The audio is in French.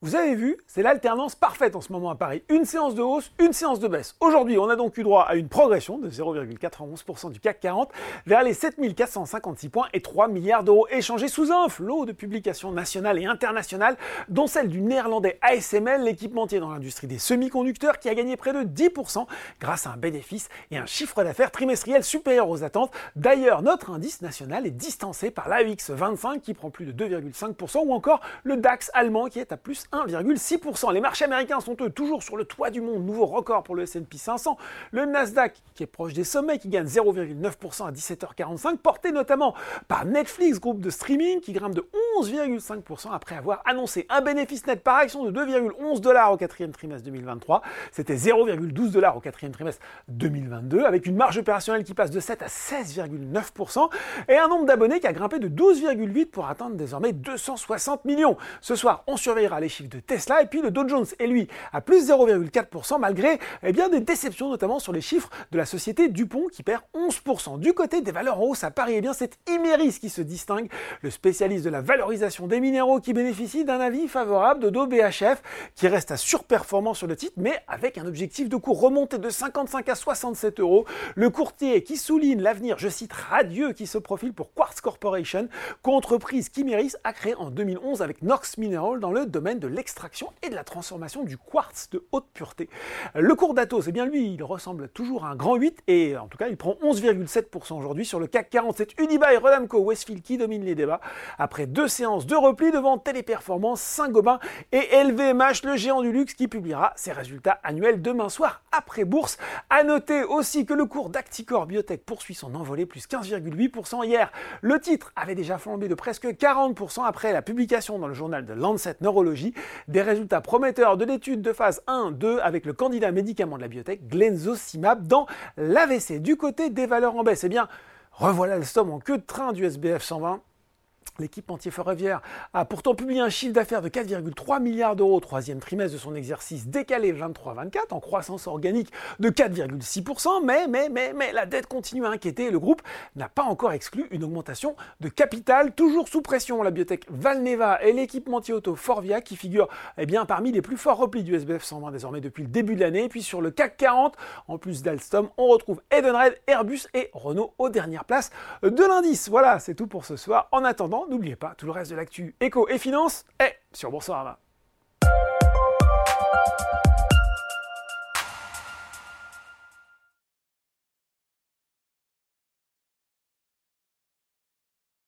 Vous avez vu, c'est l'alternance parfaite en ce moment à Paris. Une séance de hausse, une séance de baisse. Aujourd'hui, on a donc eu droit à une progression de 0,91% du CAC 40 vers les 7456 points et 3 milliards d'euros échangés sous un flot de publications nationales et internationales, dont celle du néerlandais ASML, l'équipementier dans l'industrie des semi-conducteurs, qui a gagné près de 10% grâce à un bénéfice et un chiffre d'affaires trimestriel supérieur aux attentes. D'ailleurs, notre indice national est distancé par l'AX 25 qui prend plus de 2,5% ou encore le DAX allemand qui est à plus 1,6%. Les marchés américains sont eux toujours sur le toit du monde, nouveau record pour le S&P 500. Le Nasdaq, qui est proche des sommets, qui gagne 0,9% à 17h45, porté notamment par Netflix, groupe de streaming, qui grimpe de 11,5% après avoir annoncé un bénéfice net par action de 2,11 dollars au quatrième trimestre 2023. C'était 0,12 dollars au quatrième trimestre 2022, avec une marge opérationnelle qui passe de 7 à 16,9% et un nombre d'abonnés qui a grimpé de 12,8 pour atteindre désormais 260 millions. Ce soir, on surveillera les de Tesla. Et puis le Dow Jones est lui à plus 0,4% malgré eh bien, des déceptions notamment sur les chiffres de la société Dupont qui perd 11%. Du côté des valeurs en hausse à Paris, eh bien c'est Imeris qui se distingue, le spécialiste de la valorisation des minéraux qui bénéficie d'un avis favorable de BHF qui reste à surperformant sur le titre mais avec un objectif de cours remonté de 55 à 67 euros. Le courtier qui souligne l'avenir, je cite, radieux qui se profile pour Quartz Corporation, qu'entreprise qu'Imeris a créé en 2011 avec Norx Mineral dans le domaine de l'extraction et de la transformation du quartz de haute pureté. Le cours d'Atos, c'est bien lui, il ressemble toujours à un grand 8 et en tout cas il prend 11,7% aujourd'hui sur le CAC 40. C'est Unibail, Rodamco, Westfield qui domine les débats après deux séances de repli devant Téléperformance, Saint-Gobain et LVMH, le géant du luxe qui publiera ses résultats annuels demain soir après bourse. À noter aussi que le cours d'Acticor Biotech poursuit son envolée plus 15,8% hier. Le titre avait déjà flambé de presque 40% après la publication dans le journal de Lancet Neurology des résultats prometteurs de l'étude de phase 1-2 avec le candidat médicament de la biotech Glenzocimab dans l'AVC. Du côté des valeurs en baisse, eh bien, revoilà le somme en queue de train du SBF 120 L'équipementier ferroviaire a pourtant publié un chiffre d'affaires de 4,3 milliards d'euros troisième trimestre de son exercice décalé 23-24 en croissance organique de 4,6%, mais, mais, mais, mais la dette continue à inquiéter le groupe n'a pas encore exclu une augmentation de capital, toujours sous pression. La biotech Valneva et l'équipementier auto Forvia qui figurent eh bien, parmi les plus forts replis du SBF 120 désormais depuis le début de l'année. Puis sur le CAC 40, en plus d'Alstom, on retrouve Edenred, Airbus et Renault aux dernières places de l'indice. Voilà, c'est tout pour ce soir. En attendant, n'oubliez pas, tout le reste de l'actu éco et finance est sur Boursorama.